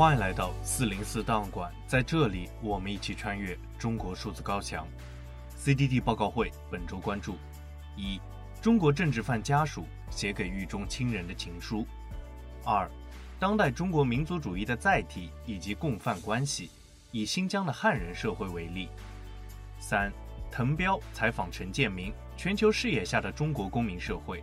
欢迎来到四零四档案馆，在这里，我们一起穿越中国数字高墙。CDD 报告会本周关注：一、中国政治犯家属写给狱中亲人的情书；二、当代中国民族主义的载体以及共犯关系，以新疆的汉人社会为例；三、滕彪采访陈建明，全球视野下的中国公民社会。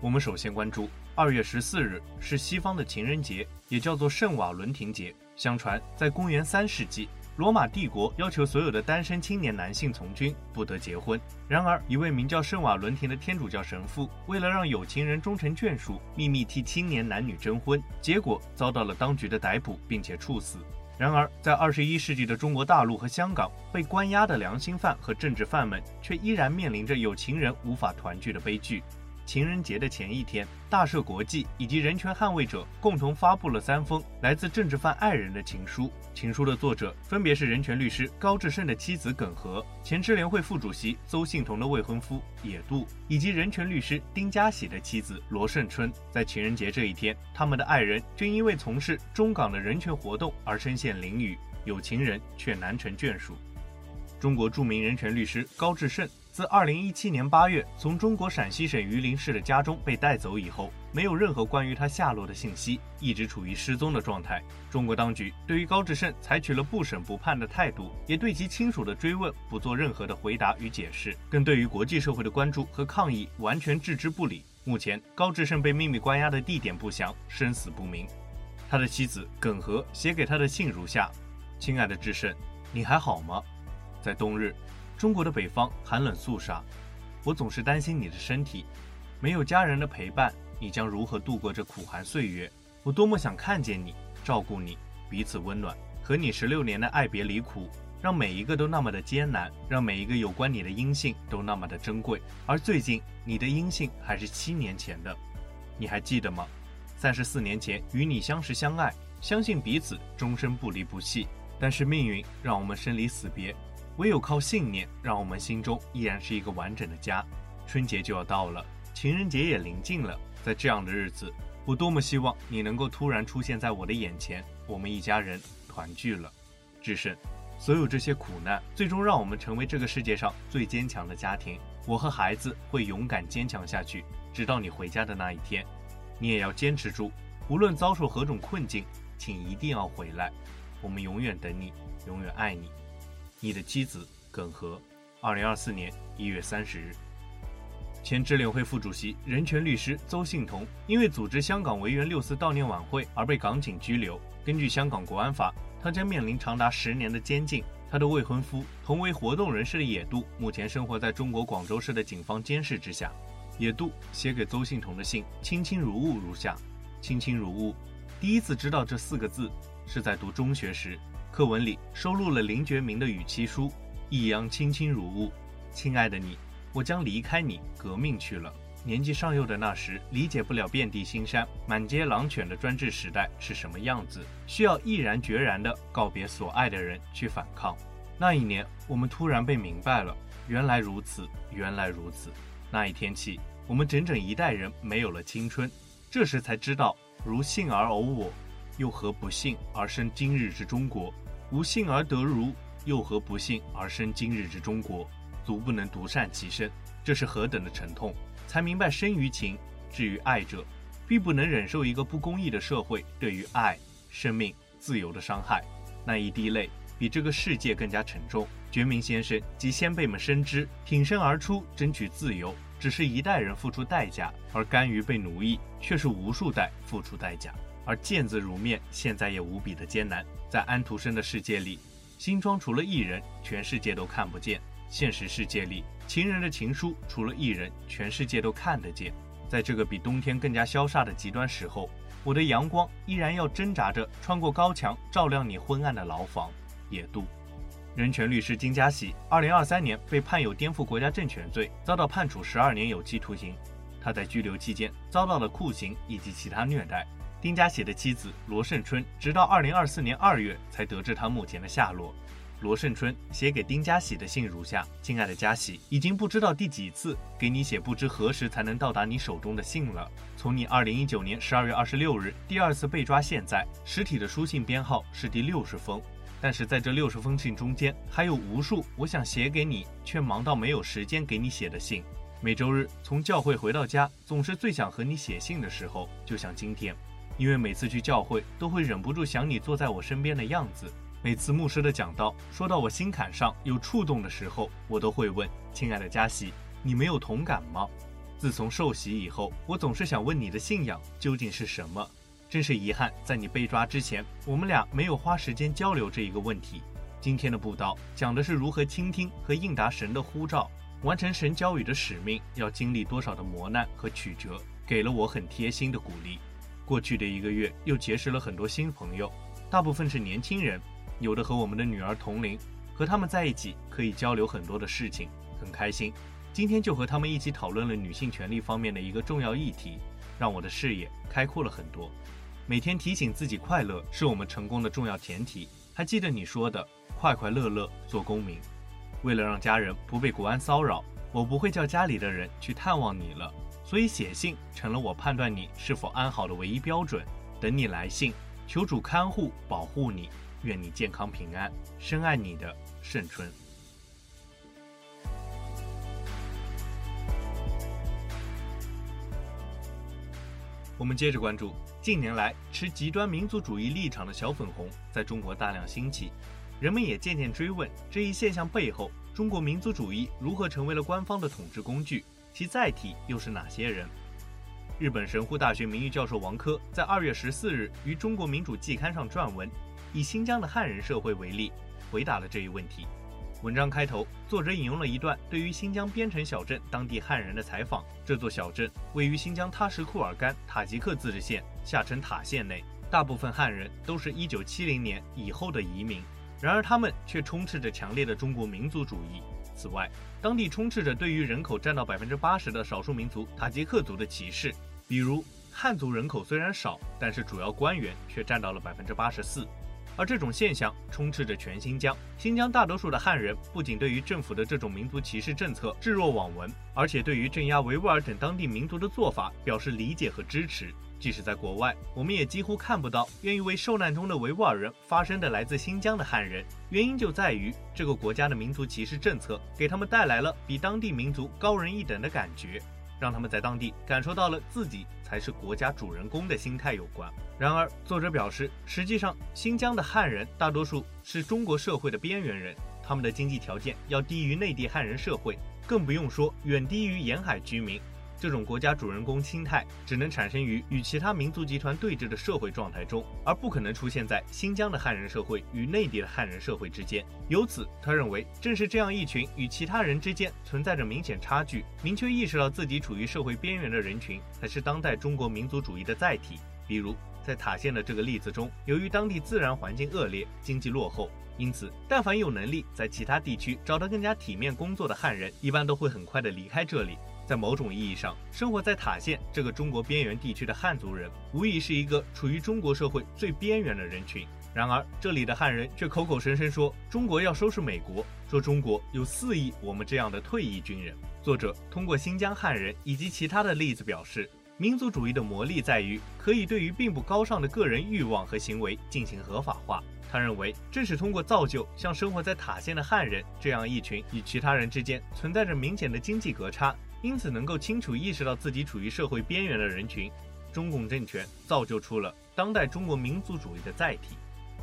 我们首先关注二月十四日是西方的情人节，也叫做圣瓦伦廷节。相传，在公元三世纪，罗马帝国要求所有的单身青年男性从军，不得结婚。然而，一位名叫圣瓦伦廷的天主教神父，为了让有情人终成眷属，秘密替青年男女征婚，结果遭到了当局的逮捕，并且处死。然而，在二十一世纪的中国大陆和香港，被关押的良心犯和政治犯们，却依然面临着有情人无法团聚的悲剧。情人节的前一天，大赦国际以及人权捍卫者共同发布了三封来自政治犯爱人的情书。情书的作者分别是人权律师高志胜的妻子耿和、前支联会副主席邹幸彤的未婚夫野渡，以及人权律师丁家喜的妻子罗胜春。在情人节这一天，他们的爱人均因为从事中港的人权活动而身陷囹圄，有情人却难成眷属。中国著名人权律师高志胜。自二零一七年八月从中国陕西省榆林市的家中被带走以后，没有任何关于他下落的信息，一直处于失踪的状态。中国当局对于高志胜采取了不审不判的态度，也对其亲属的追问不做任何的回答与解释，更对于国际社会的关注和抗议完全置之不理。目前，高志胜被秘密关押的地点不详，生死不明。他的妻子耿和写给他的信如下：“亲爱的志胜，你还好吗？在冬日。”中国的北方寒冷肃杀，我总是担心你的身体。没有家人的陪伴，你将如何度过这苦寒岁月？我多么想看见你，照顾你，彼此温暖。和你十六年的爱别离苦，让每一个都那么的艰难，让每一个有关你的音信都那么的珍贵。而最近，你的音信还是七年前的，你还记得吗？三十四年前与你相识相爱，相信彼此终身不离不弃。但是命运让我们生离死别。唯有靠信念，让我们心中依然是一个完整的家。春节就要到了，情人节也临近了，在这样的日子，我多么希望你能够突然出现在我的眼前，我们一家人团聚了。志胜，所有这些苦难，最终让我们成为这个世界上最坚强的家庭。我和孩子会勇敢坚强下去，直到你回家的那一天。你也要坚持住，无论遭受何种困境，请一定要回来。我们永远等你，永远爱你。你的妻子耿和，二零二四年一月三十日。前支联会副主席、人权律师邹幸彤因为组织香港维园六四悼念晚会而被港警拘留。根据香港国安法，他将面临长达十年的监禁。他的未婚夫，同为活动人士的野渡，目前生活在中国广州市的警方监视之下。野渡写给邹幸彤的信，卿卿如晤如下：卿卿如晤。第一次知道这四个字，是在读中学时。课文里收录了林觉民的与妻书，抑扬卿卿如晤。亲爱的你，我将离开你，革命去了。年纪尚幼的那时，理解不了遍地青山、满街狼犬的专制时代是什么样子，需要毅然决然地告别所爱的人去反抗。那一年，我们突然被明白了，原来如此，原来如此。那一天起，我们整整一代人没有了青春。这时才知道，如幸而偶我，又何不幸而生今日之中国？无幸而得如，又何不幸而生今日之中国？足不能独善其身，这是何等的沉痛！才明白生于情，至于爱者，必不能忍受一个不公义的社会对于爱、生命、自由的伤害。那一滴泪比这个世界更加沉重。觉民先生及先辈们深知，挺身而出争取自由，只是一代人付出代价，而甘于被奴役，却是无数代付出代价。而见字如面，现在也无比的艰难。在安徒生的世界里，新装除了艺人，全世界都看不见；现实世界里，情人的情书除了艺人，全世界都看得见。在这个比冬天更加萧杀的极端时候，我的阳光依然要挣扎着穿过高墙，照亮你昏暗的牢房。野渡，人权律师金家喜，二零二三年被判有颠覆国家政权罪，遭到判处十二年有期徒刑。他在拘留期间遭到了酷刑以及其他虐待。丁家喜的妻子罗胜春，直到二零二四年二月才得知他目前的下落。罗胜春写给丁家喜的信如下：亲爱的家喜，已经不知道第几次给你写不知何时才能到达你手中的信了。从你二零一九年十二月二十六日第二次被抓现在，实体的书信编号是第六十封。但是在这六十封信中间，还有无数我想写给你却忙到没有时间给你写的信。每周日从教会回到家，总是最想和你写信的时候，就像今天，因为每次去教会都会忍不住想你坐在我身边的样子。每次牧师的讲道说到我心坎上有触动的时候，我都会问：“亲爱的嘉喜，你没有同感吗？”自从受洗以后，我总是想问你的信仰究竟是什么。真是遗憾，在你被抓之前，我们俩没有花时间交流这一个问题。今天的布道讲的是如何倾听和应答神的呼召，完成神交予的使命要经历多少的磨难和曲折，给了我很贴心的鼓励。过去的一个月又结识了很多新朋友，大部分是年轻人。有的和我们的女儿同龄，和他们在一起可以交流很多的事情，很开心。今天就和他们一起讨论了女性权利方面的一个重要议题，让我的视野开阔了很多。每天提醒自己快乐是我们成功的重要前提。还记得你说的“快快乐乐做公民”。为了让家人不被国安骚扰，我不会叫家里的人去探望你了，所以写信成了我判断你是否安好的唯一标准。等你来信，求主看护保护你。愿你健康平安，深爱你的胜春。我们接着关注，近年来持极端民族主义立场的小粉红在中国大量兴起，人们也渐渐追问这一现象背后，中国民族主义如何成为了官方的统治工具，其载体又是哪些人？日本神户大学名誉教授王科在二月十四日于《中国民主季刊》上撰文。以新疆的汉人社会为例，回答了这一问题。文章开头，作者引用了一段对于新疆边城小镇当地汉人的采访。这座小镇位于新疆塔什库尔干塔吉克自治县，下称塔县内。大部分汉人都是一九七零年以后的移民，然而他们却充斥着强烈的中国民族主义。此外，当地充斥着对于人口占到百分之八十的少数民族塔吉克族的歧视，比如汉族人口虽然少，但是主要官员却占到了百分之八十四。而这种现象充斥着全新疆。新疆大多数的汉人不仅对于政府的这种民族歧视政策置若罔闻，而且对于镇压维吾尔等当地民族的做法表示理解和支持。即使在国外，我们也几乎看不到愿意为受难中的维吾尔人发声的来自新疆的汉人。原因就在于这个国家的民族歧视政策给他们带来了比当地民族高人一等的感觉。让他们在当地感受到了自己才是国家主人公的心态有关。然而，作者表示，实际上新疆的汉人大多数是中国社会的边缘人，他们的经济条件要低于内地汉人社会，更不用说远低于沿海居民。这种国家主人公心态只能产生于与其他民族集团对峙的社会状态中，而不可能出现在新疆的汉人社会与内地的汉人社会之间。由此，他认为正是这样一群与其他人之间存在着明显差距、明确意识到自己处于社会边缘的人群，才是当代中国民族主义的载体。比如，在塔县的这个例子中，由于当地自然环境恶劣、经济落后，因此，但凡有能力在其他地区找到更加体面工作的汉人，一般都会很快的离开这里。在某种意义上，生活在塔县这个中国边缘地区的汉族人，无疑是一个处于中国社会最边缘的人群。然而，这里的汉人却口口声声说中国要收拾美国，说中国有四亿我们这样的退役军人。作者通过新疆汉人以及其他的例子表示，民族主义的魔力在于可以对于并不高尚的个人欲望和行为进行合法化。他认为，正是通过造就像生活在塔县的汉人这样一群与其他人之间存在着明显的经济隔差。因此，能够清楚意识到自己处于社会边缘的人群，中共政权造就出了当代中国民族主义的载体。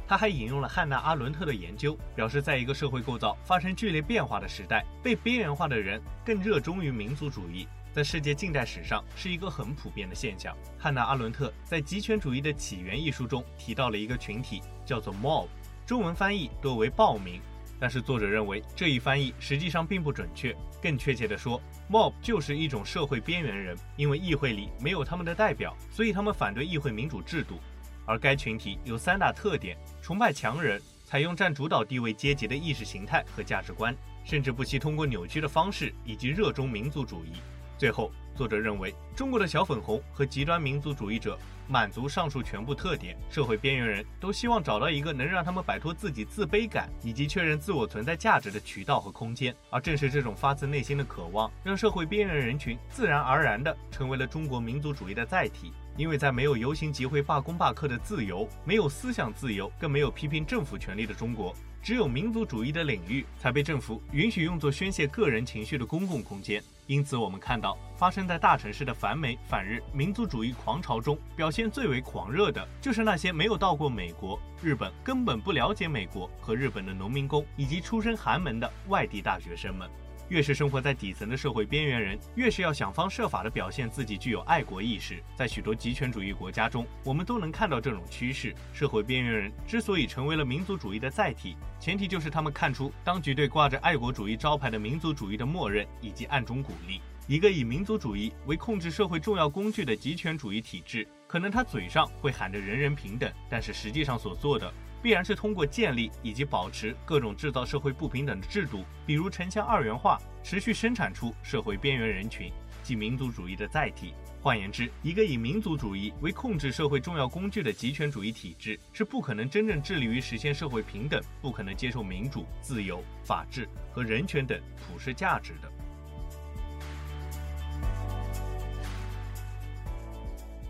他还引用了汉娜·阿伦特的研究，表示，在一个社会构造发生剧烈变化的时代，被边缘化的人更热衷于民族主义，在世界近代史上是一个很普遍的现象。汉娜·阿伦特在《极权主义的起源》一书中提到了一个群体，叫做 “mob”，中文翻译多为暴民。但是作者认为这一翻译实际上并不准确，更确切地说，mob 就是一种社会边缘人，因为议会里没有他们的代表，所以他们反对议会民主制度。而该群体有三大特点：崇拜强人，采用占主导地位阶级的意识形态和价值观，甚至不惜通过扭曲的方式，以及热衷民族主义。最后，作者认为，中国的小粉红和极端民族主义者满足上述全部特点，社会边缘人都希望找到一个能让他们摆脱自己自卑感以及确认自我存在价值的渠道和空间。而正是这种发自内心的渴望，让社会边缘人群自然而然地成为了中国民族主义的载体。因为在没有游行集会、罢工罢课的自由，没有思想自由，更没有批评政府权力的中国。只有民族主义的领域才被政府允许用作宣泄个人情绪的公共空间。因此，我们看到发生在大城市的反美、反日、民族主义狂潮中，表现最为狂热的，就是那些没有到过美国、日本、根本不了解美国和日本的农民工，以及出身寒门的外地大学生们。越是生活在底层的社会边缘人，越是要想方设法地表现自己具有爱国意识。在许多极权主义国家中，我们都能看到这种趋势。社会边缘人之所以成为了民族主义的载体，前提就是他们看出当局对挂着爱国主义招牌的民族主义的默认以及暗中鼓励。一个以民族主义为控制社会重要工具的极权主义体制，可能他嘴上会喊着人人平等，但是实际上所做的。必然是通过建立以及保持各种制造社会不平等的制度，比如城乡二元化，持续生产出社会边缘人群，即民族主义的载体。换言之，一个以民族主义为控制社会重要工具的极权主义体制，是不可能真正致力于实现社会平等，不可能接受民主、自由、法治和人权等普世价值的。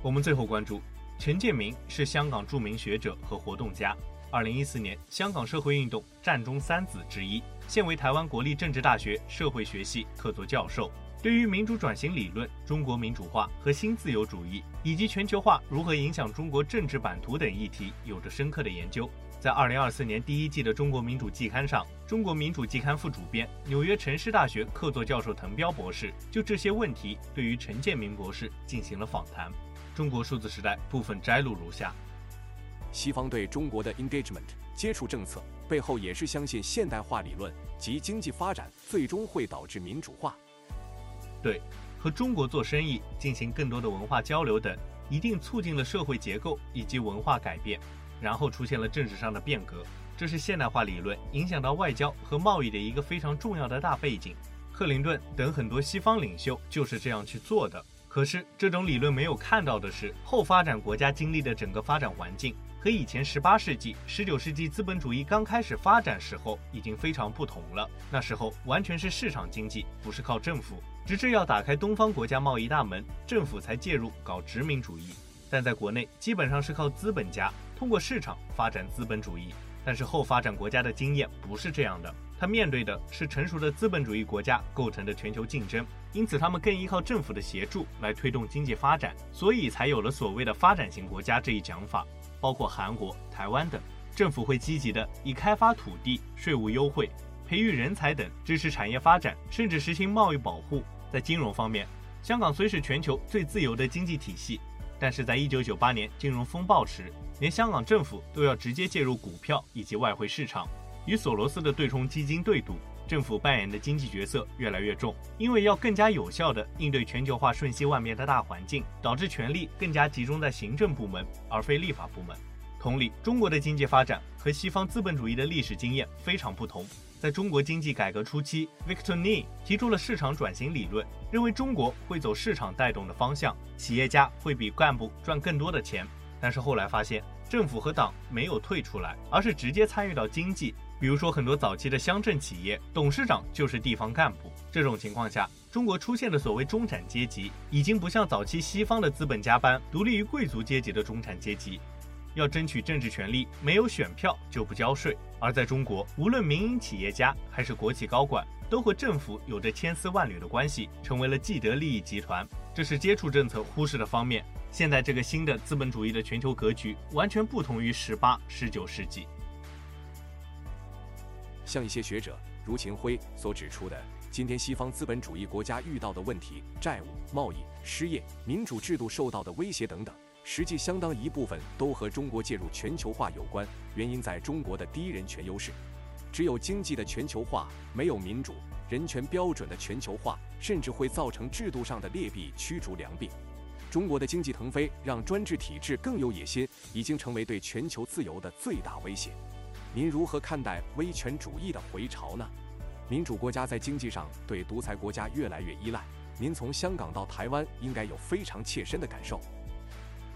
我们最后关注，陈建民是香港著名学者和活动家。二零一四年，香港社会运动占中三子之一，现为台湾国立政治大学社会学系客座教授。对于民主转型理论、中国民主化和新自由主义，以及全球化如何影响中国政治版图等议题，有着深刻的研究。在二零二四年第一季的《中国民主季刊》上，《中国民主季刊》副主编、纽约城市大学客座教授滕彪博士就这些问题对于陈建明博士进行了访谈。中国数字时代部分摘录如下。西方对中国的 engagement 接触政策背后也是相信现代化理论及经济发展最终会导致民主化。对，和中国做生意、进行更多的文化交流等，一定促进了社会结构以及文化改变，然后出现了政治上的变革。这是现代化理论影响到外交和贸易的一个非常重要的大背景。克林顿等很多西方领袖就是这样去做的。可是，这种理论没有看到的是后发展国家经历的整个发展环境。和以前十八世纪、十九世纪资本主义刚开始发展时候已经非常不同了。那时候完全是市场经济，不是靠政府。直至要打开东方国家贸易大门，政府才介入搞殖民主义。但在国内，基本上是靠资本家通过市场发展资本主义。但是后发展国家的经验不是这样的，他面对的是成熟的资本主义国家构成的全球竞争，因此他们更依靠政府的协助来推动经济发展，所以才有了所谓的发展型国家这一讲法。包括韩国、台湾等，政府会积极的以开发土地、税务优惠、培育人才等支持产业发展，甚至实行贸易保护。在金融方面，香港虽是全球最自由的经济体系，但是在1998年金融风暴时，连香港政府都要直接介入股票以及外汇市场，与索罗斯的对冲基金对赌。政府扮演的经济角色越来越重，因为要更加有效地应对全球化瞬息万变的大环境，导致权力更加集中在行政部门而非立法部门。同理，中国的经济发展和西方资本主义的历史经验非常不同。在中国经济改革初期，Victor Nei 提出了市场转型理论，认为中国会走市场带动的方向，企业家会比干部赚更多的钱。但是后来发现，政府和党没有退出来，而是直接参与到经济。比如说，很多早期的乡镇企业董事长就是地方干部。这种情况下，中国出现的所谓中产阶级，已经不像早期西方的资本家般独立于贵族阶级的中产阶级。要争取政治权利，没有选票就不交税。而在中国，无论民营企业家还是国企高管，都和政府有着千丝万缕的关系，成为了既得利益集团。这是接触政策忽视的方面。现在这个新的资本主义的全球格局，完全不同于十八、十九世纪。像一些学者如秦晖所指出的，今天西方资本主义国家遇到的问题，债务、贸易、失业、民主制度受到的威胁等等，实际相当一部分都和中国介入全球化有关。原因在中国的第一人权优势，只有经济的全球化，没有民主、人权标准的全球化，甚至会造成制度上的劣币驱逐良币。中国的经济腾飞，让专制体制更有野心，已经成为对全球自由的最大威胁。您如何看待威权主义的回潮呢？民主国家在经济上对独裁国家越来越依赖，您从香港到台湾应该有非常切身的感受。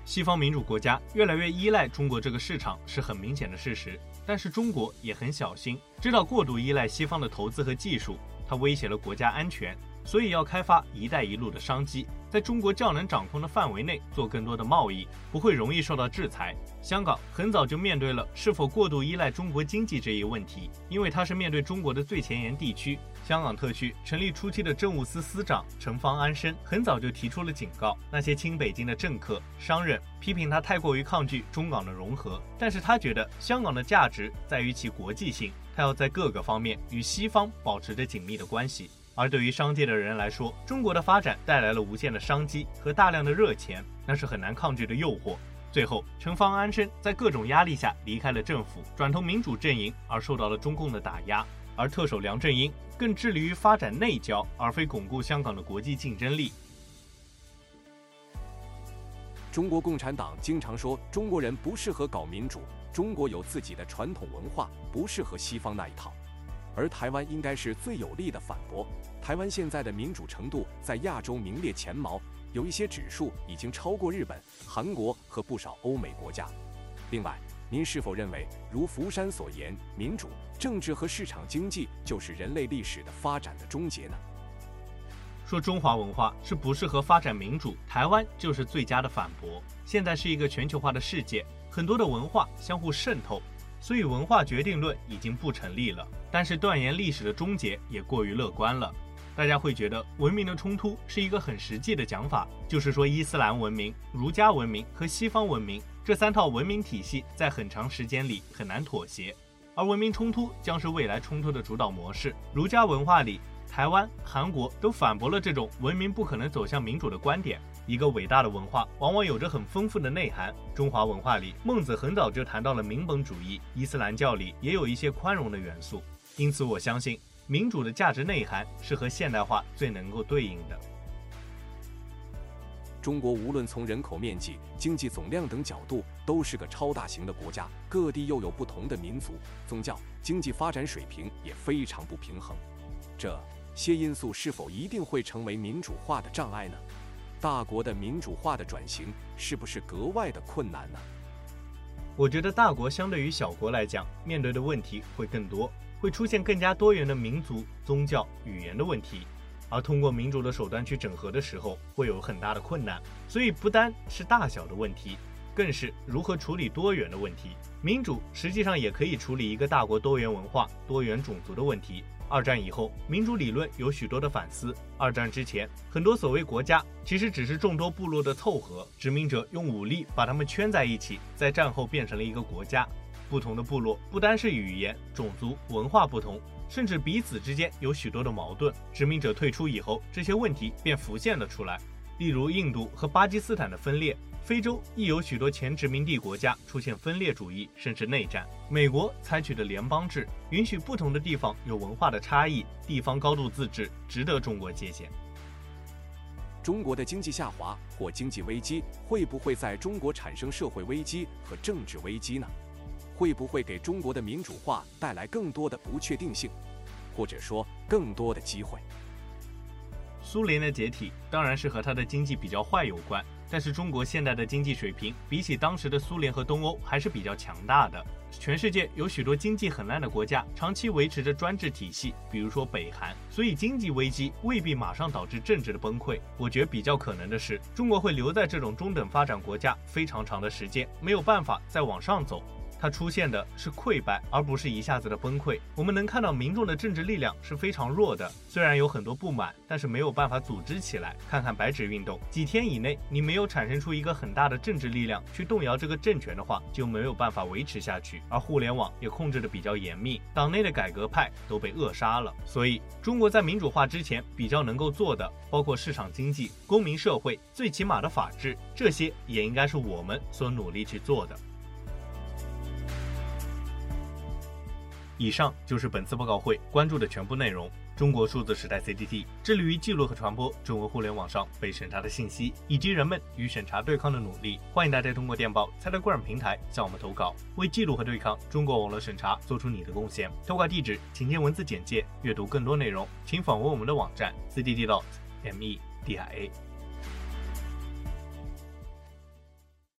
西方民主国家越来越依赖中国这个市场是很明显的事实，但是中国也很小心，知道过度依赖西方的投资和技术，它威胁了国家安全。所以要开发“一带一路”的商机，在中国较能掌控的范围内做更多的贸易，不会容易受到制裁。香港很早就面对了是否过度依赖中国经济这一问题，因为它是面对中国的最前沿地区。香港特区成立初期的政务司司长陈方安生很早就提出了警告，那些亲北京的政客、商人批评他太过于抗拒中港的融合，但是他觉得香港的价值在于其国际性，他要在各个方面与西方保持着紧密的关系。而对于商界的人来说，中国的发展带来了无限的商机和大量的热钱，那是很难抗拒的诱惑。最后，陈方安生在各种压力下离开了政府，转投民主阵营，而受到了中共的打压。而特首梁振英更致力于发展内交，而非巩固香港的国际竞争力。中国共产党经常说中国人不适合搞民主，中国有自己的传统文化，不适合西方那一套。而台湾应该是最有力的反驳。台湾现在的民主程度在亚洲名列前茅，有一些指数已经超过日本、韩国和不少欧美国家。另外，您是否认为，如福山所言，民主、政治和市场经济就是人类历史的发展的终结呢？说中华文化是不适合发展民主，台湾就是最佳的反驳。现在是一个全球化的世界，很多的文化相互渗透。所以文化决定论已经不成立了，但是断言历史的终结也过于乐观了。大家会觉得文明的冲突是一个很实际的讲法，就是说伊斯兰文明、儒家文明和西方文明这三套文明体系在很长时间里很难妥协，而文明冲突将是未来冲突的主导模式。儒家文化里，台湾、韩国都反驳了这种文明不可能走向民主的观点。一个伟大的文化往往有着很丰富的内涵。中华文化里，孟子很早就谈到了民本主义；伊斯兰教里也有一些宽容的元素。因此，我相信民主的价值内涵是和现代化最能够对应的。中国无论从人口面积、经济总量等角度，都是个超大型的国家。各地又有不同的民族、宗教、经济发展水平也非常不平衡。这些因素是否一定会成为民主化的障碍呢？大国的民主化的转型是不是格外的困难呢？我觉得大国相对于小国来讲，面对的问题会更多，会出现更加多元的民族、宗教、语言的问题，而通过民主的手段去整合的时候，会有很大的困难。所以不单是大小的问题，更是如何处理多元的问题。民主实际上也可以处理一个大国多元文化、多元种族的问题。二战以后，民主理论有许多的反思。二战之前，很多所谓国家其实只是众多部落的凑合，殖民者用武力把他们圈在一起，在战后变成了一个国家。不同的部落不单是语言、种族、文化不同，甚至彼此之间有许多的矛盾。殖民者退出以后，这些问题便浮现了出来，例如印度和巴基斯坦的分裂。非洲亦有许多前殖民地国家出现分裂主义，甚至内战。美国采取的联邦制，允许不同的地方有文化的差异，地方高度自治，值得中国借鉴。中国的经济下滑或经济危机，会不会在中国产生社会危机和政治危机呢？会不会给中国的民主化带来更多的不确定性，或者说更多的机会？苏联的解体当然是和它的经济比较坏有关。但是中国现代的经济水平比起当时的苏联和东欧还是比较强大的。全世界有许多经济很烂的国家，长期维持着专制体系，比如说北韩。所以经济危机未必马上导致政治的崩溃。我觉得比较可能的是，中国会留在这种中等发展国家非常长的时间，没有办法再往上走。它出现的是溃败，而不是一下子的崩溃。我们能看到民众的政治力量是非常弱的，虽然有很多不满，但是没有办法组织起来。看看白纸运动，几天以内你没有产生出一个很大的政治力量去动摇这个政权的话，就没有办法维持下去。而互联网也控制的比较严密，党内的改革派都被扼杀了。所以，中国在民主化之前比较能够做的，包括市场经济、公民社会，最起码的法治，这些也应该是我们所努力去做的。以上就是本次报告会关注的全部内容。中国数字时代 CDT 致力于记录和传播中文互联网上被审查的信息，以及人们与审查对抗的努力。欢迎大家通过电报、Telegram 平台向我们投稿，为记录和对抗中国网络审查做出你的贡献。投稿地址请见文字简介。阅读更多内容，请访问我们的网站 CDD dot MEDIA。